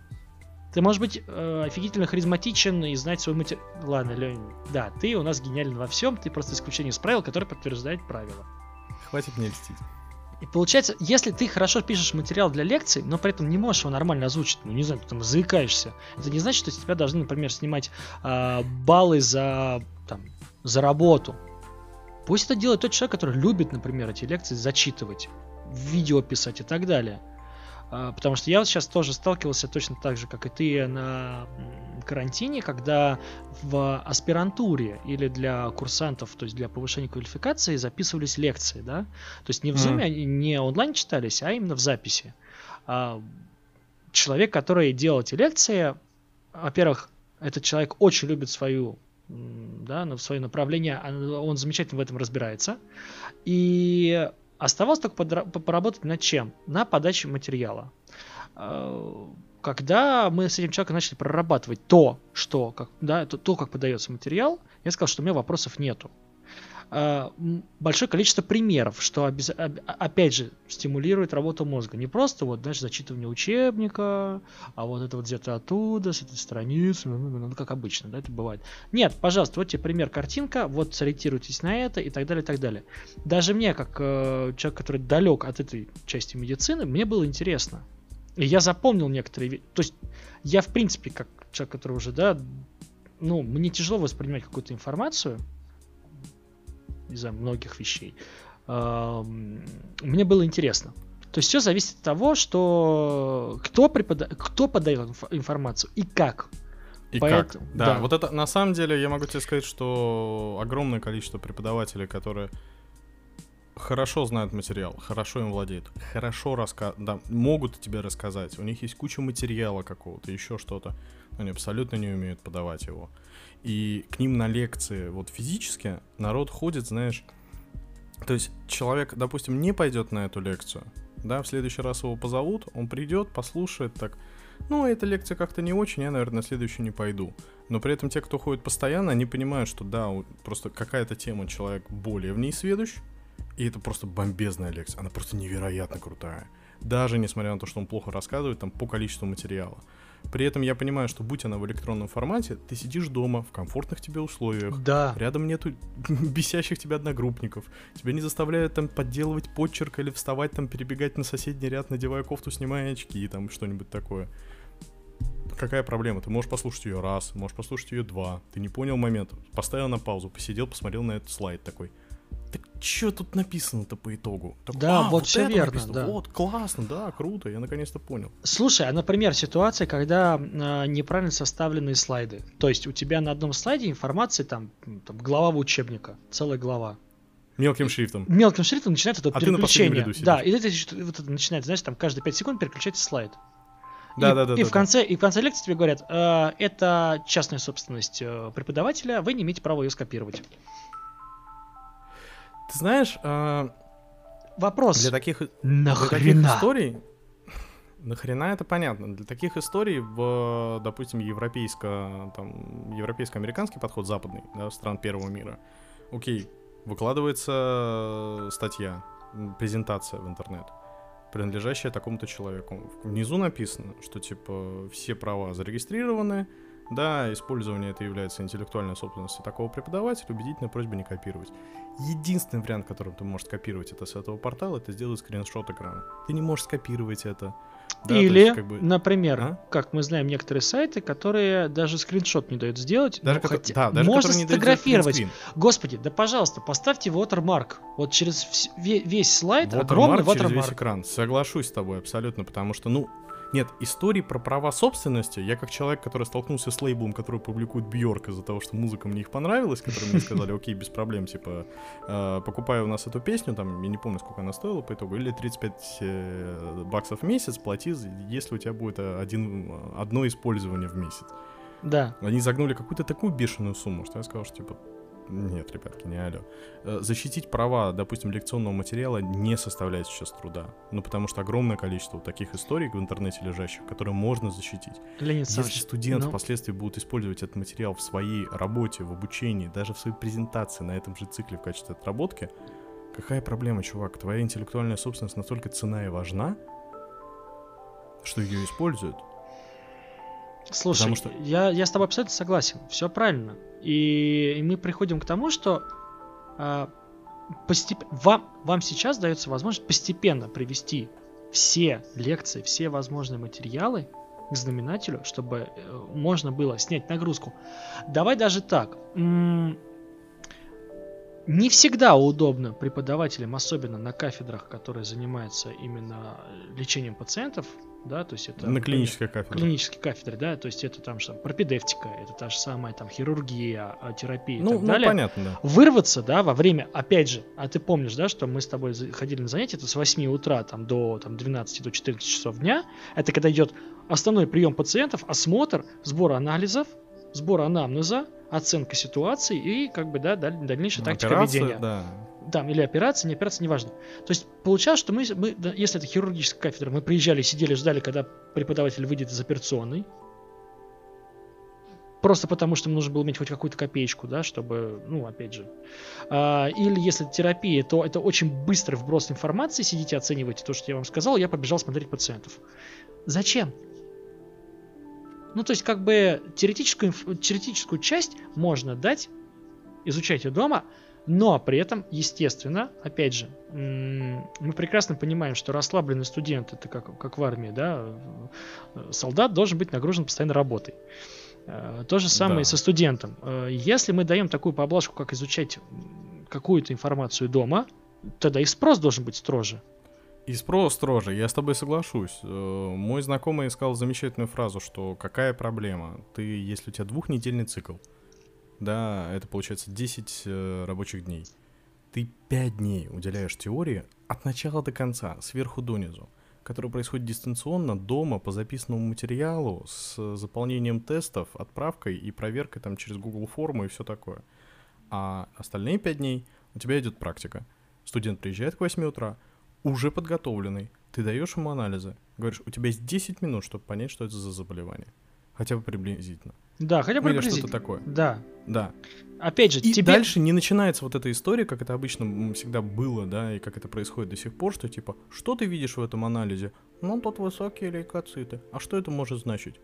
Ты можешь быть э, офигительно харизматичен и знать свой материал. Ладно, Лень, да, ты у нас гениален во всем, ты просто исключение из правил, которое подтверждает правила. Хватит мне льстить. И получается, если ты хорошо пишешь материал для лекций, но при этом не можешь его нормально озвучить, ну не знаю, там заикаешься, это не значит, что тебя должны, например, снимать э, баллы за, там, за работу. Пусть это делает тот человек, который любит, например, эти лекции зачитывать, видео писать и так далее. А, потому что я вот сейчас тоже сталкивался точно так же, как и ты на карантине, когда в аспирантуре или для курсантов, то есть для повышения квалификации, записывались лекции, да? То есть не в Zoom, mm. не онлайн читались, а именно в записи. А человек, который делал эти лекции, во-первых, этот человек очень любит свою да, свое направление, он замечательно в этом разбирается. И Оставалось только поработать над чем? На подаче материала. А, когда мы с этим человеком начали прорабатывать то, что, как, да, то, то, как подается материал, я сказал, что у меня вопросов нету. э, большое количество примеров, что обез... опять же стимулирует работу мозга. Не просто вот, знаешь, зачитывание учебника, а вот это вот где-то оттуда, с этой страницы, ну, ну, ну, как обычно, да, это бывает. Нет, пожалуйста, вот тебе пример картинка, вот сориентируйтесь на это и так далее, и так далее. Даже мне, как э, человек, который далек от этой части медицины, мне было интересно. И я запомнил некоторые вещи. То есть я, в принципе, как человек, который уже, да, ну, мне тяжело воспринимать какую-то информацию, из-за многих вещей. Мне было интересно. То есть все зависит от того, что кто, препода... кто подает информацию и как. И Поэтому, как? Да, да, вот это на самом деле я могу тебе сказать, что огромное количество преподавателей, которые хорошо знают материал, хорошо им владеют, хорошо раска... да, могут тебе рассказать, у них есть куча материала какого-то, еще что-то, но они абсолютно не умеют подавать его. И к ним на лекции, вот физически, народ ходит, знаешь, то есть человек, допустим, не пойдет на эту лекцию, да, в следующий раз его позовут, он придет, послушает так, ну, эта лекция как-то не очень, я, наверное, на следующую не пойду. Но при этом те, кто ходит постоянно, они понимают, что да, просто какая-то тема человек более в ней сведущ, и это просто бомбезная лекция. Она просто невероятно крутая. Даже несмотря на то, что он плохо рассказывает там по количеству материала. При этом я понимаю, что будь она в электронном формате, ты сидишь дома в комфортных тебе условиях. Да. Рядом нету бесящих тебя одногруппников. Тебя не заставляют там подделывать почерк или вставать там, перебегать на соседний ряд, надевая кофту, снимая очки и там что-нибудь такое. Какая проблема? Ты можешь послушать ее раз, можешь послушать ее два. Ты не понял момент, поставил на паузу, посидел, посмотрел на этот слайд такой так что тут написано-то по итогу? Так, да, а, вот, вот все верно, написано. да. Вот, классно, да, круто, я наконец-то понял. Слушай, а, например, ситуация, когда э, неправильно составленные слайды. То есть у тебя на одном слайде информация, там, там глава учебника, целая глава. Мелким шрифтом. Мелким шрифтом начинается это а переключение. да, и это, вот это начинает, знаешь, там каждые 5 секунд переключается слайд. Да, и, да, да. И да, в конце, да. и в конце лекции тебе говорят, э, это частная собственность э, преподавателя, вы не имеете права ее скопировать. Ты знаешь, э, вопрос. Для таких, для таких историй. Нахрена это понятно. Для таких историй в, допустим, европейско, там, европейско-американский подход западный, да, стран первого мира. Окей, выкладывается статья, презентация в интернет, принадлежащая такому-то человеку. Внизу написано, что типа все права зарегистрированы, да, использование это является интеллектуальной собственностью такого преподавателя, убедительная просьба не копировать. Единственный вариант, которым ты можешь скопировать это с этого портала, это сделать скриншот экрана. Ты не можешь скопировать это. Да, Или, есть, как бы... например, а? как мы знаем, некоторые сайты, которые даже скриншот не дают сделать, даже ну, хотя... да, даже можно сфотографировать. Господи, да пожалуйста, поставьте watermark. Вот через вс... весь слайд watermark огромный watermark. через весь экран. Соглашусь с тобой абсолютно, потому что, ну, нет, истории про права собственности, я как человек, который столкнулся с лейблом, который публикует Бьорк из-за того, что музыка мне их понравилась, которые мне сказали, окей, без проблем, типа, э, покупаю у нас эту песню, там, я не помню, сколько она стоила по итогу, или 35 э, баксов в месяц плати, если у тебя будет один, одно использование в месяц. Да. Они загнули какую-то такую бешеную сумму, что я сказал, что, типа, нет, ребятки, не алло. Э, защитить права, допустим, лекционного материала не составляет сейчас труда. Ну, потому что огромное количество таких историй в интернете лежащих, которые можно защитить. Леонид Если студенты ну... впоследствии будут использовать этот материал в своей работе, в обучении, даже в своей презентации на этом же цикле в качестве отработки, какая проблема, чувак? Твоя интеллектуальная собственность настолько цена и важна, что ее используют. Слушай, что... я, я с тобой абсолютно согласен. Все правильно. И, и мы приходим к тому, что э, постеп... вам, вам сейчас дается возможность постепенно привести все лекции, все возможные материалы к знаменателю, чтобы э, можно было снять нагрузку. Давай даже так. М- не всегда удобно преподавателям, особенно на кафедрах, которые занимаются именно лечением пациентов, да, то есть это... На клинической кафедре. Клинической кафедре, да, то есть это там что, пропедевтика, это та же самая там хирургия, а, терапия ну, и так ну, далее. понятно, да. Вырваться, да, во время, опять же, а ты помнишь, да, что мы с тобой ходили на занятия, это с 8 утра там до там, 12 до 14 часов дня, это когда идет основной прием пациентов, осмотр, сбор анализов, сбор анамнеза, оценка ситуации и как бы, да, дальнейшая тактика Операция, ведения. Да там, или операция, не операция, неважно. То есть получалось, что мы, мы да, если это хирургическая кафедра, мы приезжали, сидели, ждали, когда преподаватель выйдет из операционной. просто потому, что нужно было иметь хоть какую-то копеечку, да, чтобы, ну, опять же. А, или если терапия, то это очень быстрый вброс информации, сидите, оценивайте то, что я вам сказал, я побежал смотреть пациентов. Зачем? Ну, то есть, как бы теоретическую, теоретическую часть можно дать, изучать ее дома, но при этом, естественно, опять же, мы прекрасно понимаем, что расслабленный студент, это как, как в армии, да, солдат должен быть нагружен постоянно работой. Э, то же самое да. со студентом. Э, если мы даем такую поблажку, как изучать какую-то информацию дома, тогда и спрос должен быть строже. И спрос строже, я с тобой соглашусь. Э, мой знакомый сказал замечательную фразу, что какая проблема? Ты, если у тебя двухнедельный цикл, да, это получается 10 э, рабочих дней, ты 5 дней уделяешь теории от начала до конца, сверху донизу, который происходит дистанционно, дома, по записанному материалу, с заполнением тестов, отправкой и проверкой там через Google форму и все такое. А остальные 5 дней у тебя идет практика. Студент приезжает к 8 утра, уже подготовленный, ты даешь ему анализы, говоришь, у тебя есть 10 минут, чтобы понять, что это за заболевание. Хотя бы приблизительно. Да, хотя бы Или что-то такое. Да. Да. Опять же, и тебе... дальше не начинается вот эта история, как это обычно всегда было, да, и как это происходит до сих пор, что типа, что ты видишь в этом анализе? Ну, тут высокие лейкоциты. А что это может значить?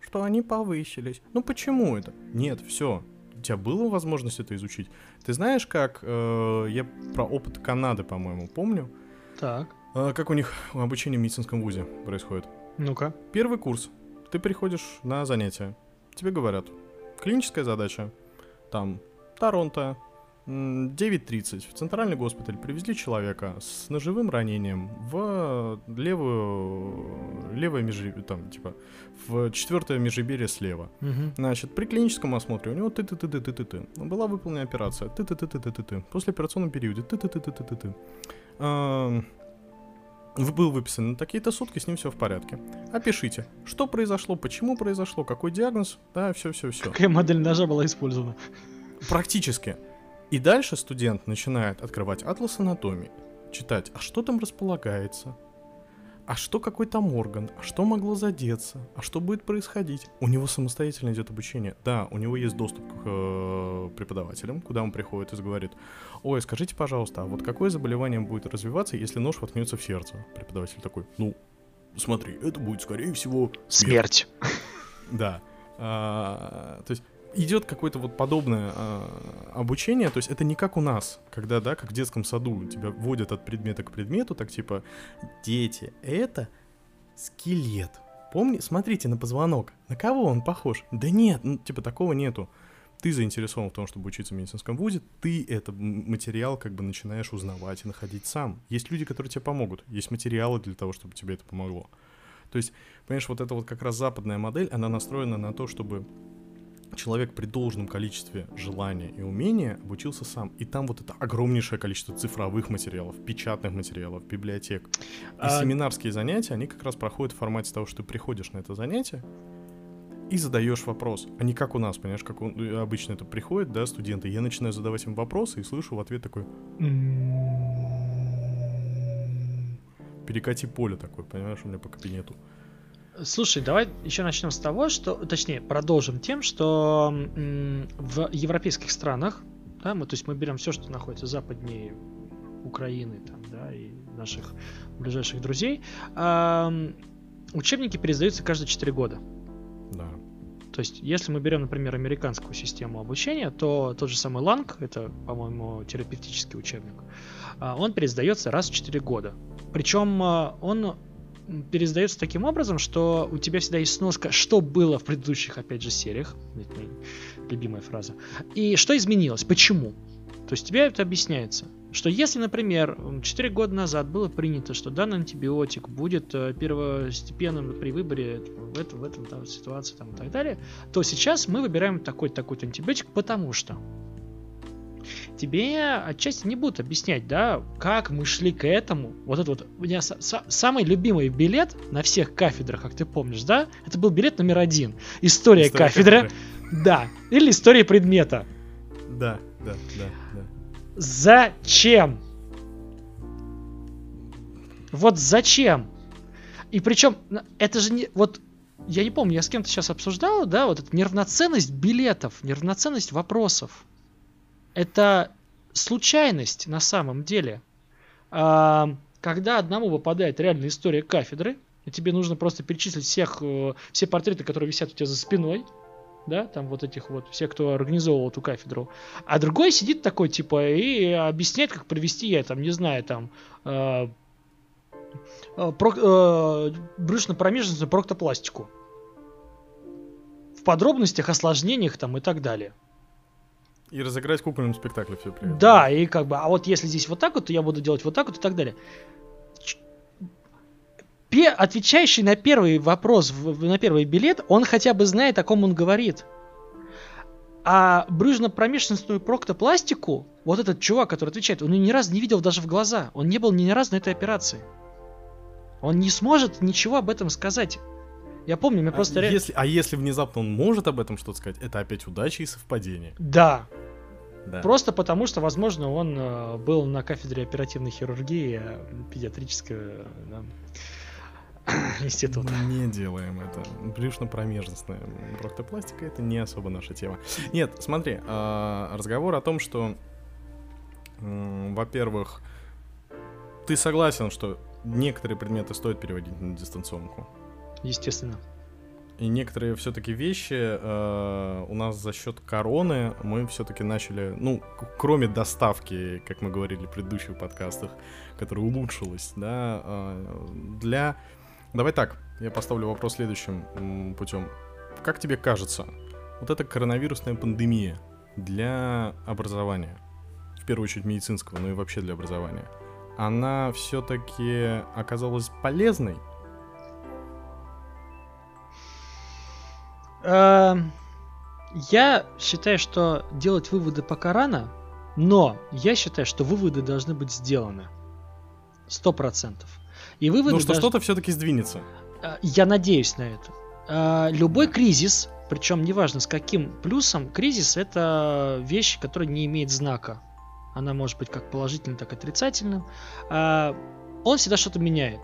Что они повысились. Ну, почему это? Нет, все, тебя была возможность это изучить. Ты знаешь, как э, я про опыт Канады, по-моему, помню. Так. Э, как у них обучение в медицинском вузе происходит. Ну-ка. Первый курс. Ты приходишь на занятия. Тебе говорят, клиническая задача. Там Торонто, 9.30 в центральный госпиталь привезли человека с ножевым ранением в левую, левое межреберье, там, типа, в четвертое межреберье слева. Угу. Значит, при клиническом осмотре у него ты ты ты ты ты ты ты Была выполнена операция. ты ты ты ты ты ты ты После операционном периоде ты ты ты ты ты ты ты был выписан на такие-то сутки, с ним все в порядке. Опишите, что произошло, почему произошло, какой диагноз, да, все-все-все. Какая модель ножа была использована? Практически. И дальше студент начинает открывать атлас анатомии, читать, а что там располагается, а что какой там орган, а что могло задеться, а что будет происходить. У него самостоятельно идет обучение. Да, у него есть доступ к э, преподавателям, куда он приходит и говорит, ой, скажите, пожалуйста, а вот какое заболевание будет развиваться, если нож воткнется в сердце? Преподаватель такой, ну, смотри, это будет, скорее всего, смерть. Да. А, то есть идет какое-то вот подобное э, обучение, то есть это не как у нас, когда, да, как в детском саду тебя вводят от предмета к предмету, так типа, дети, это скелет. Помни, смотрите на позвонок, на кого он похож? Да нет, ну, типа такого нету. Ты заинтересован в том, чтобы учиться в медицинском вузе, ты этот материал как бы начинаешь узнавать и находить сам. Есть люди, которые тебе помогут, есть материалы для того, чтобы тебе это помогло. То есть, понимаешь, вот эта вот как раз западная модель, она настроена на то, чтобы человек при должном количестве желания и умения обучился сам. И там вот это огромнейшее количество цифровых материалов, печатных материалов, библиотек. И а... семинарские занятия, они как раз проходят в формате того, что ты приходишь на это занятие и задаешь вопрос. А не как у нас, понимаешь, как он, э, обычно это приходит, да, студенты. Я начинаю задавать им вопросы и слышу в ответ такой... Перекати поле такое, понимаешь, у меня по кабинету. Слушай, давай еще начнем с того, что, точнее, продолжим тем, что в европейских странах, да, мы, то есть мы берем все, что находится западнее Украины, там, да, и наших ближайших друзей, э, учебники пересдаются каждые 4 года. Да. То есть, если мы берем, например, американскую систему обучения, то тот же самый Ланг, это, по-моему, терапевтический учебник, а, он пересдается раз в 4 года. Причем а, он пересдается таким образом, что у тебя всегда есть сноска, что было в предыдущих, опять же, сериях. Это моя любимая фраза. И что изменилось, почему. То есть тебе это объясняется, что если, например, 4 года назад было принято, что данный антибиотик будет э, первостепенным при выборе типа, в, этом, в этом там, ситуации там, и так далее, то сейчас мы выбираем такой-то такой антибиотик, потому что тебе отчасти не будут объяснять, да, как мы шли к этому. Вот это вот, у меня самый любимый билет на всех кафедрах, как ты помнишь, да, это был билет номер один. История, история кафедры. кафедры. Да. Или история предмета. Да, да, да, да. Зачем? Вот зачем? И причем, это же не... Вот я не помню, я с кем-то сейчас обсуждал, да, вот эта неравноценность билетов, неравноценность вопросов. Это случайность на самом деле. А, когда одному выпадает реальная история кафедры, и тебе нужно просто перечислить всех, э, все портреты, которые висят у тебя за спиной, да, там вот этих вот, все, кто организовывал эту кафедру. А другой сидит такой, типа, и объясняет, как провести, я там, не знаю, там, э, э, про, э, брюшно-промежностную проктопластику. В подробностях, осложнениях там и так далее. И разыграть в кукольном спектакле все при Да, и как бы, а вот если здесь вот так вот, то я буду делать вот так вот и так далее. Пе, отвечающий на первый вопрос, на первый билет, он хотя бы знает, о ком он говорит. А брюжно-промежностную проктопластику, вот этот чувак, который отвечает, он ее ни разу не видел даже в глаза. Он не был ни разу на этой операции. Он не сможет ничего об этом сказать. Я помню, мне а просто... Если, а если внезапно он может об этом что-то сказать, это опять удача и совпадение. Да. да. Просто потому, что, возможно, он э, был на кафедре оперативной хирургии э, педиатрического да, института. Не делаем это. Брюшно-промежностная проктопластика это не особо наша тема. Нет, смотри, э, разговор о том, что, во-первых, ты согласен, что некоторые предметы стоит переводить на дистанционку? Естественно. И некоторые все-таки вещи э, у нас за счет короны мы все-таки начали, ну, кроме доставки, как мы говорили в предыдущих подкастах, которая улучшилась, да, э, для... Давай так, я поставлю вопрос следующим путем. Как тебе кажется, вот эта коронавирусная пандемия для образования, в первую очередь медицинского, но и вообще для образования, она все-таки оказалась полезной я считаю, что делать выводы пока рано, но я считаю, что выводы должны быть сделаны. Сто процентов. И выводы... Ну, что должны... что-то все-таки сдвинется. Э, я надеюсь на это. Э, любой кризис, причем неважно с каким плюсом, кризис это вещь, которая не имеет знака. Она может быть как положительным, так и отрицательным. Э, он всегда что-то меняет.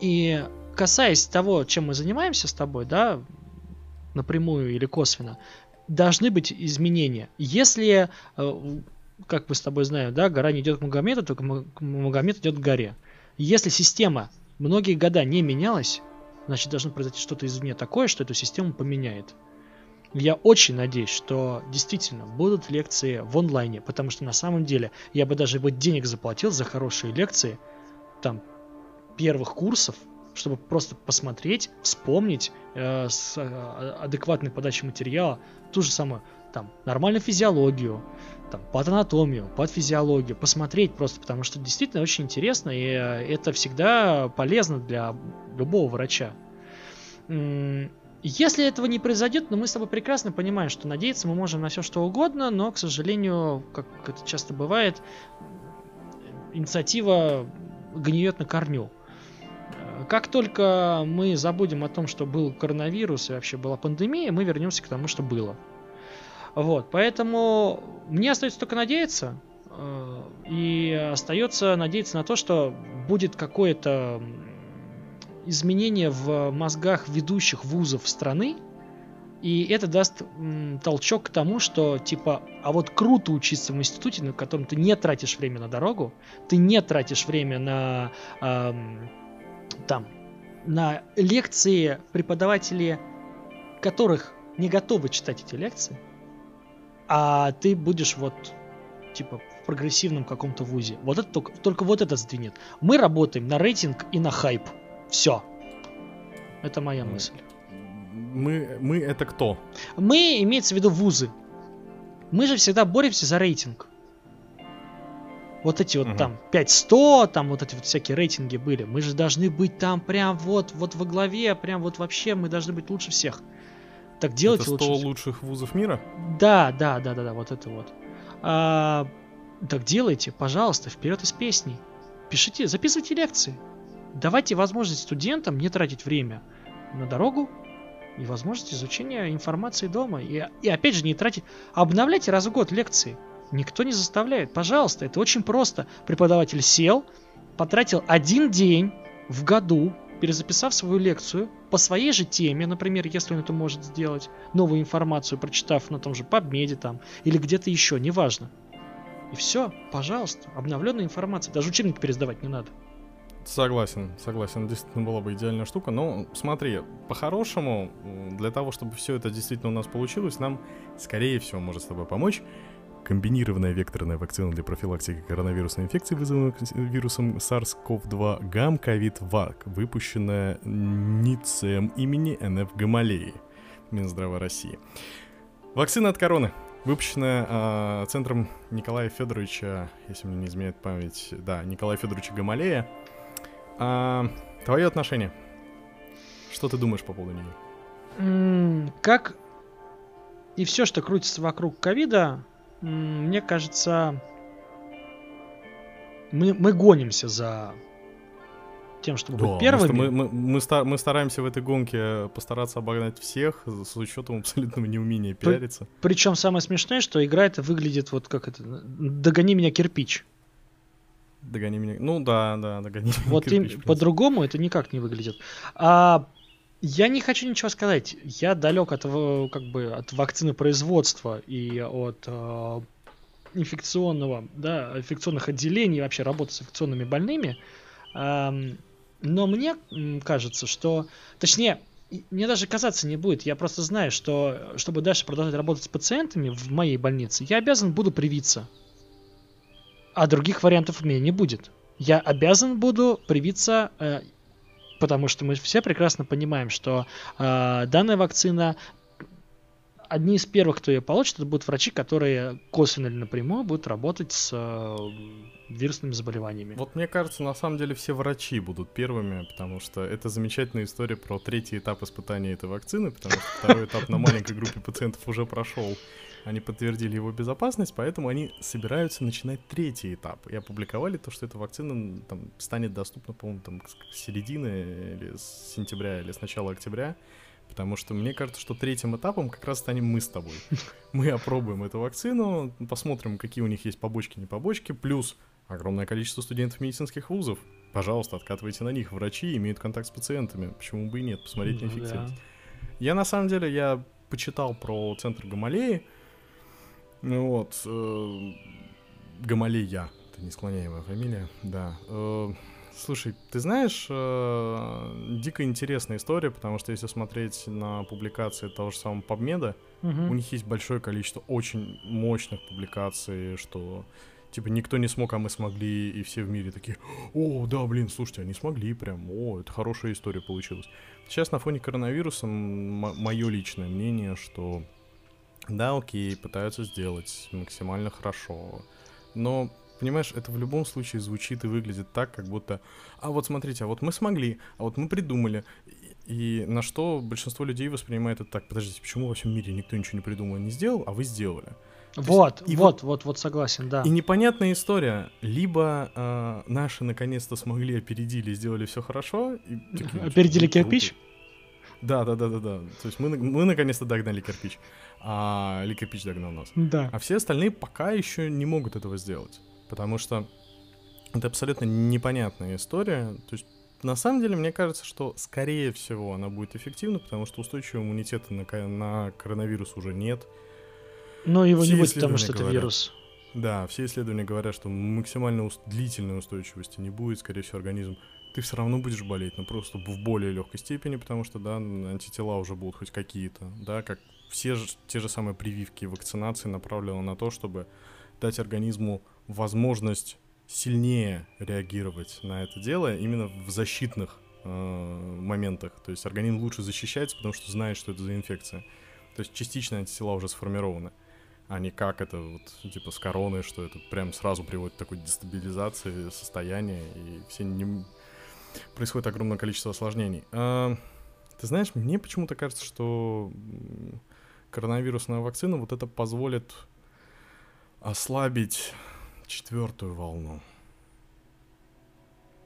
И касаясь того, чем мы занимаемся с тобой, да, напрямую или косвенно, должны быть изменения. Если, э, как мы с тобой знаем, да, гора не идет к Магомету, то Магомед идет к горе. Если система многие года не менялась, значит должно произойти что-то извне такое, что эту систему поменяет. Я очень надеюсь, что действительно будут лекции в онлайне, потому что на самом деле я бы даже бы денег заплатил за хорошие лекции, там, первых курсов, чтобы просто посмотреть, вспомнить э, с э, адекватной подачей материала ту же самую там нормальную физиологию, там патанатомию, патфизиологию, посмотреть просто, потому что действительно очень интересно и э, это всегда полезно для любого врача. Если этого не произойдет, ну мы с тобой прекрасно понимаем, что надеяться мы можем на все что угодно, но, к сожалению, как это часто бывает, инициатива гниет на корню. Как только мы забудем о том, что был коронавирус и вообще была пандемия, мы вернемся к тому, что было. Вот, поэтому мне остается только надеяться, э, и остается надеяться на то, что будет какое-то изменение в мозгах ведущих вузов страны, и это даст толчок к тому, что типа, а вот круто учиться в институте, на котором ты не тратишь время на дорогу, ты не тратишь время на эм, там на лекции преподаватели, которых не готовы читать эти лекции, а ты будешь вот типа в прогрессивном каком-то вузе. Вот это только, только вот это сдвинет. Мы работаем на рейтинг и на хайп. Все. Это моя мысль. Мы, мы это кто? Мы, имеется в виду вузы. Мы же всегда боремся за рейтинг. Вот эти вот угу. там 5100, там вот эти вот всякие рейтинги были. Мы же должны быть там прям вот, вот во главе, прям вот вообще мы должны быть лучше всех. Так делайте это 100 лучше. лучших вузов мира? Да, да, да, да, да, вот это вот. А, так делайте, пожалуйста, вперед из песней. Пишите, записывайте лекции. Давайте возможность студентам не тратить время на дорогу и возможность изучения информации дома. И, и опять же не тратить... Обновляйте раз в год лекции. Никто не заставляет. Пожалуйста, это очень просто. Преподаватель сел, потратил один день в году перезаписав свою лекцию по своей же теме, например, если он это может сделать, новую информацию прочитав на том же PubMed там, или где-то еще, неважно. И все, пожалуйста, обновленная информация. Даже учебник пересдавать не надо. Согласен, согласен, действительно была бы идеальная штука. Но смотри, по-хорошему, для того, чтобы все это действительно у нас получилось, нам, скорее всего, может с тобой помочь комбинированная векторная вакцина для профилактики коронавирусной инфекции, вызванной вирусом SARS-CoV-2 ГАМ-ковид-ВАК, выпущенная НИЦЭМ имени НФ Гамалеи, Минздрава России. Вакцина от короны, выпущенная э, центром Николая Федоровича, если мне не изменяет память, да, Николая Федоровича Гамалея. А, твое отношение? Что ты думаешь по поводу нее? Как и все, что крутится вокруг ковида, мне кажется, мы, мы гонимся за тем, чтобы да, быть первыми. Мы, мы, мы, мы, мы стараемся в этой гонке постараться обогнать всех с учетом абсолютного неумения пиариться. Причем самое смешное, что игра это выглядит вот как это «Догони меня, кирпич». Догони меня. Ну да, да, догони меня. Вот кирпич, по-другому это никак не выглядит. А я не хочу ничего сказать. Я далек от, как бы, от вакцины производства и от э, инфекционного, да, инфекционных отделений, вообще работы с инфекционными больными. Эм, но мне кажется, что... Точнее, мне даже казаться не будет. Я просто знаю, что чтобы дальше продолжать работать с пациентами в моей больнице, я обязан буду привиться. А других вариантов у меня не будет. Я обязан буду привиться э, потому что мы все прекрасно понимаем, что э, данная вакцина одни из первых, кто ее получит, это будут врачи, которые косвенно или напрямую будут работать с э, вирусными заболеваниями. Вот мне кажется, на самом деле все врачи будут первыми, потому что это замечательная история про третий этап испытания этой вакцины, потому что второй этап на маленькой группе пациентов уже прошел. Они подтвердили его безопасность, поэтому они собираются начинать третий этап. И опубликовали то, что эта вакцина там, станет доступна, по-моему, там, с середины или с сентября, или с начала октября. Потому что мне кажется, что третьим этапом как раз станем мы с тобой. Мы опробуем эту вакцину, посмотрим, какие у них есть побочки, не побочки, плюс огромное количество студентов медицинских вузов. Пожалуйста, откатывайте на них. Врачи имеют контакт с пациентами. Почему бы и нет? Посмотреть на эффективность. Да. Я на самом деле, я почитал про центр Гамалеи. Ну вот. Э, Гамалея. Это не склоняемая фамилия. Да. Э, Слушай, ты знаешь, э, дико интересная история, потому что если смотреть на публикации того же самого PubMed, угу. у них есть большое количество очень мощных публикаций, что типа никто не смог, а мы смогли, и все в мире такие, о, да, блин, слушайте, они смогли прям, о, это хорошая история получилась. Сейчас на фоне коронавируса мое личное мнение, что да, окей, пытаются сделать максимально хорошо, но Понимаешь, это в любом случае звучит и выглядит так, как будто, а вот смотрите, а вот мы смогли, а вот мы придумали. И, на что большинство людей воспринимает это так, подождите, почему во всем мире никто ничего не придумал и не сделал, а вы сделали? Вот, есть, и вот, вот, вот согласен, да. И непонятная история. Либо э, наши наконец-то смогли, опередили, сделали все хорошо. И, такие, опередили кирпич? Да, да, да, да, да. То есть мы, мы наконец-то догнали кирпич. А, или кирпич догнал нас. Да. А все остальные пока еще не могут этого сделать потому что это абсолютно непонятная история. То есть, на самом деле, мне кажется, что, скорее всего, она будет эффективна, потому что устойчивого иммунитета на, на коронавирус уже нет. Но его все не будет, потому что говорят, это вирус. Да, все исследования говорят, что максимально уст- длительной устойчивости не будет, скорее всего, организм. Ты все равно будешь болеть, но просто в более легкой степени, потому что, да, антитела уже будут хоть какие-то, да, как все же, те же самые прививки вакцинации направлены на то, чтобы дать организму возможность сильнее реагировать на это дело именно в защитных э, моментах. То есть организм лучше защищается, потому что знает, что это за инфекция. То есть частично антитела уже сформированы, а не как это вот типа с короной, что это прям сразу приводит к такой дестабилизации состояния и все не... происходит огромное количество осложнений. А, ты знаешь, мне почему-то кажется, что коронавирусная вакцина вот это позволит ослабить четвертую волну.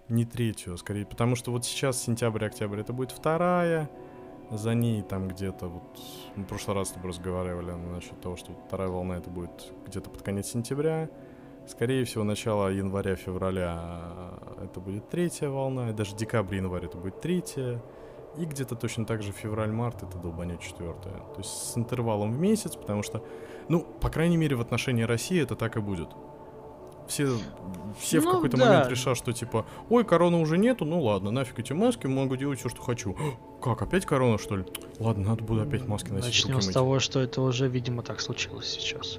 Не третью, а скорее, потому что вот сейчас сентябрь-октябрь это будет вторая, за ней там где-то вот, мы в прошлый раз с тобой разговаривали насчет того, что вторая волна это будет где-то под конец сентября, Скорее всего, начало января-февраля это будет третья волна, и даже декабрь-январь это будет третья. И где-то точно так же февраль-март это долбанет четвертая. То есть с интервалом в месяц, потому что, ну, по крайней мере, в отношении России это так и будет. Все, все ну, в какой-то да. момент решат, что типа, ой, короны уже нету, ну ладно, нафиг эти маски, могу делать все, что хочу. Как, опять корона, что ли? Ладно, надо будет опять маски носить. Начнем с того, что это уже, видимо, так случилось сейчас.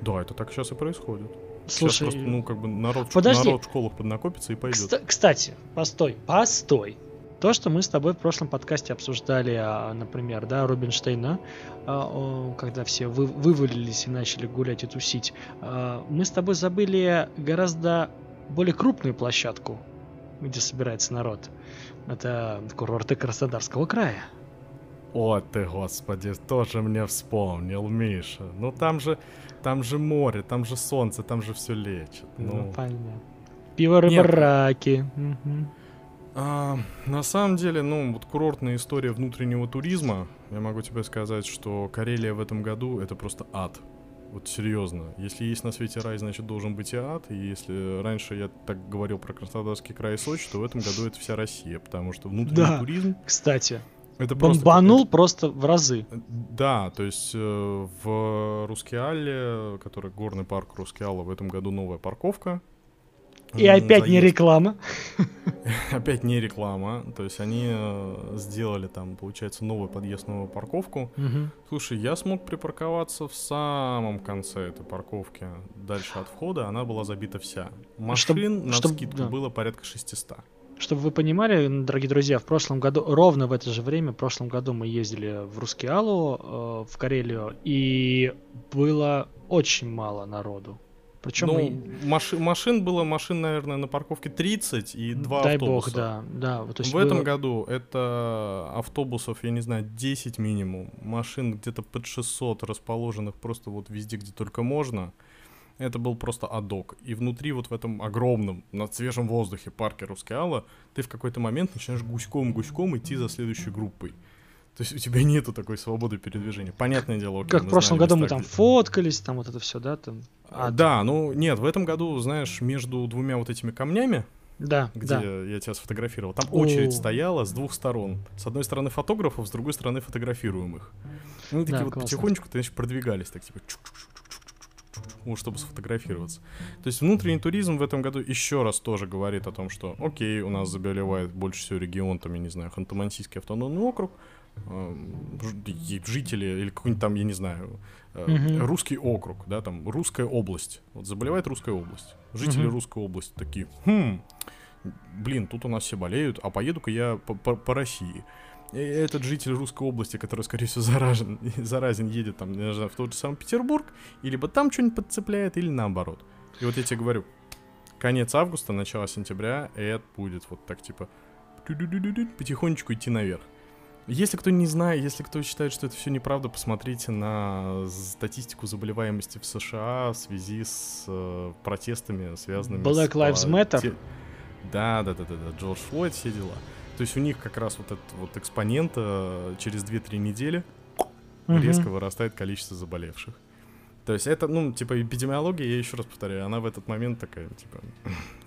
Да, это так сейчас и происходит. Слушай, сейчас просто, ну, как бы народ, подожди. народ в школах поднакопится и пойдет. Кстати, постой, постой. То, что мы с тобой в прошлом подкасте обсуждали, а, например, да, Рубинштейна, а, когда все вы, вывалились и начали гулять и тусить, а, мы с тобой забыли гораздо более крупную площадку, где собирается народ. Это курорты Краснодарского края. О ты, господи, тоже мне вспомнил, Миша. Ну там же, там же море, там же солнце, там же все лечит. Ну, ну понятно. Пиво, рыба, раки. Угу. А, на самом деле, ну, вот курортная история внутреннего туризма, я могу тебе сказать, что Карелия в этом году это просто ад. Вот серьезно. Если есть на свете рай, значит должен быть и ад. И если раньше я так говорил про Краснодарский край и Сочи, то в этом году это вся Россия, потому что внутренний да, туризм... кстати. Это бомбанул просто, это, просто в разы. Да, то есть э, в Рускеале, который горный парк Рускеала, в этом году новая парковка. И опять заезд. не реклама. опять не реклама. То есть они э, сделали там, получается, новую подъездную парковку. Угу. Слушай, я смог припарковаться в самом конце этой парковки. Дальше от входа она была забита вся. Машин чтоб, на чтоб, скидку да. было порядка 600. Чтобы вы понимали, дорогие друзья, в прошлом году, ровно в это же время, в прошлом году мы ездили в Рускеалу, э, в Карелию, и было очень мало народу. Причем ну, мы... маши, машин было, машин, наверное, на парковке 30 и два Дай автобуса. бог, да. да то есть в было... этом году это автобусов, я не знаю, 10 минимум. Машин где-то под 600 расположенных просто вот везде, где только можно. Это был просто адок. И внутри вот в этом огромном, на свежем воздухе парке Рускеала ты в какой-то момент начинаешь гуськом-гуськом идти за следующей группой. То есть у тебя нету такой свободы передвижения. Понятное дело, окей, Как в прошлом году мы там фоткались, там вот это все, да? Там... А, да, ну нет, в этом году, знаешь, между двумя вот этими камнями, да, где да. я тебя сфотографировал. Там очередь стояла с двух сторон. С одной стороны фотографов, с другой стороны фотографируемых. Ну, такие да, вот классно. потихонечку, значит, продвигались, так типа ну, чтобы сфотографироваться. То есть внутренний туризм в этом году еще раз тоже говорит о том, что окей, у нас заболевает больше всего регион, там, я не знаю, Ханты-Мансийский автономный округ, жители или какой-нибудь там, я не знаю, uh русский округ, да, там русская область. Вот заболевает русская область. Жители uh русской области такие, хм, блин, тут у нас все болеют, а поеду-ка я по, по, по России. И этот житель русской области, который, скорее всего, заражен, заразен, едет там, не знаю, в тот же самый Петербург, и либо там что-нибудь подцепляет, или наоборот. И вот я тебе говорю, конец августа, начало сентября, это будет вот так, типа, потихонечку идти наверх. Если кто не знает, если кто считает, что это все неправда, посмотрите на статистику заболеваемости в США в связи с э, протестами, связанными Black с... Lives Matter? Те... Да, да, да, да, да, Джордж Флойд, все дела. То есть у них как раз вот этот вот экспонент э, через 2-3 недели угу. резко вырастает количество заболевших. То есть это, ну, типа, эпидемиология, я еще раз повторяю, она в этот момент такая, типа,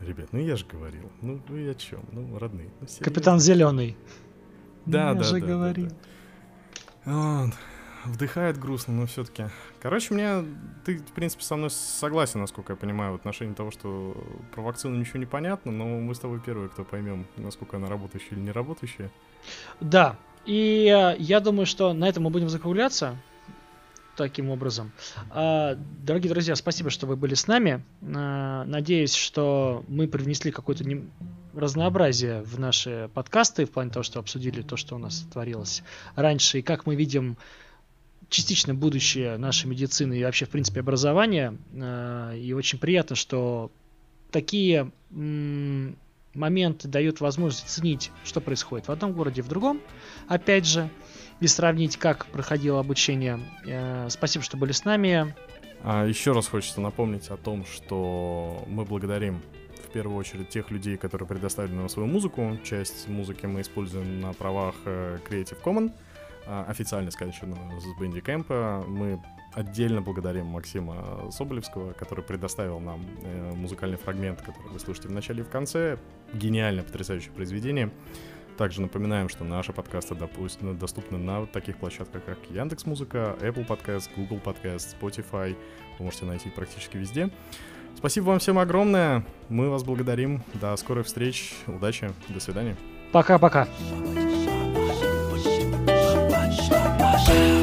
ребят, ну я же говорил, ну вы о чем, ну, родные. Ну, Капитан Зеленый. Да, Я да, же да, говорил. Да, да. Вот. Вдыхает грустно, но все-таки. Короче, мне ты, в принципе, со мной согласен, насколько я понимаю, в отношении того, что про вакцину ничего не понятно, но мы с тобой первые, кто поймем, насколько она работающая или не работающая. Да. И э, я думаю, что на этом мы будем закругляться таким образом. А, дорогие друзья, спасибо, что вы были с нами. А, надеюсь, что мы привнесли какое-то не... разнообразие в наши подкасты, в плане того, что обсудили то, что у нас творилось раньше, и как мы видим частично будущее нашей медицины и вообще, в принципе, образования. А, и очень приятно, что такие моменты дают возможность оценить, что происходит в одном городе, в другом. Опять же, и сравнить, как проходило обучение. Э, спасибо, что были с нами. А еще раз хочется напомнить о том, что мы благодарим первую очередь тех людей, которые предоставили нам свою музыку. Часть музыки мы используем на правах э, Creative Commons. а, официально скачанную с Bandicamp. Мы отдельно благодарим Максима Соболевского, который предоставил нам э, музыкальный фрагмент, который вы слышите в начале и в конце. Гениальное, потрясающее произведение. Также напоминаем, что наши подкасты допустим, доступны на таких площадках, как Яндекс Музыка, Apple Podcast, Google Podcast, Spotify. Вы можете найти практически везде. Спасибо вам всем огромное. Мы вас благодарим. До скорых встреч. Удачи. До свидания. Пока-пока. Yeah.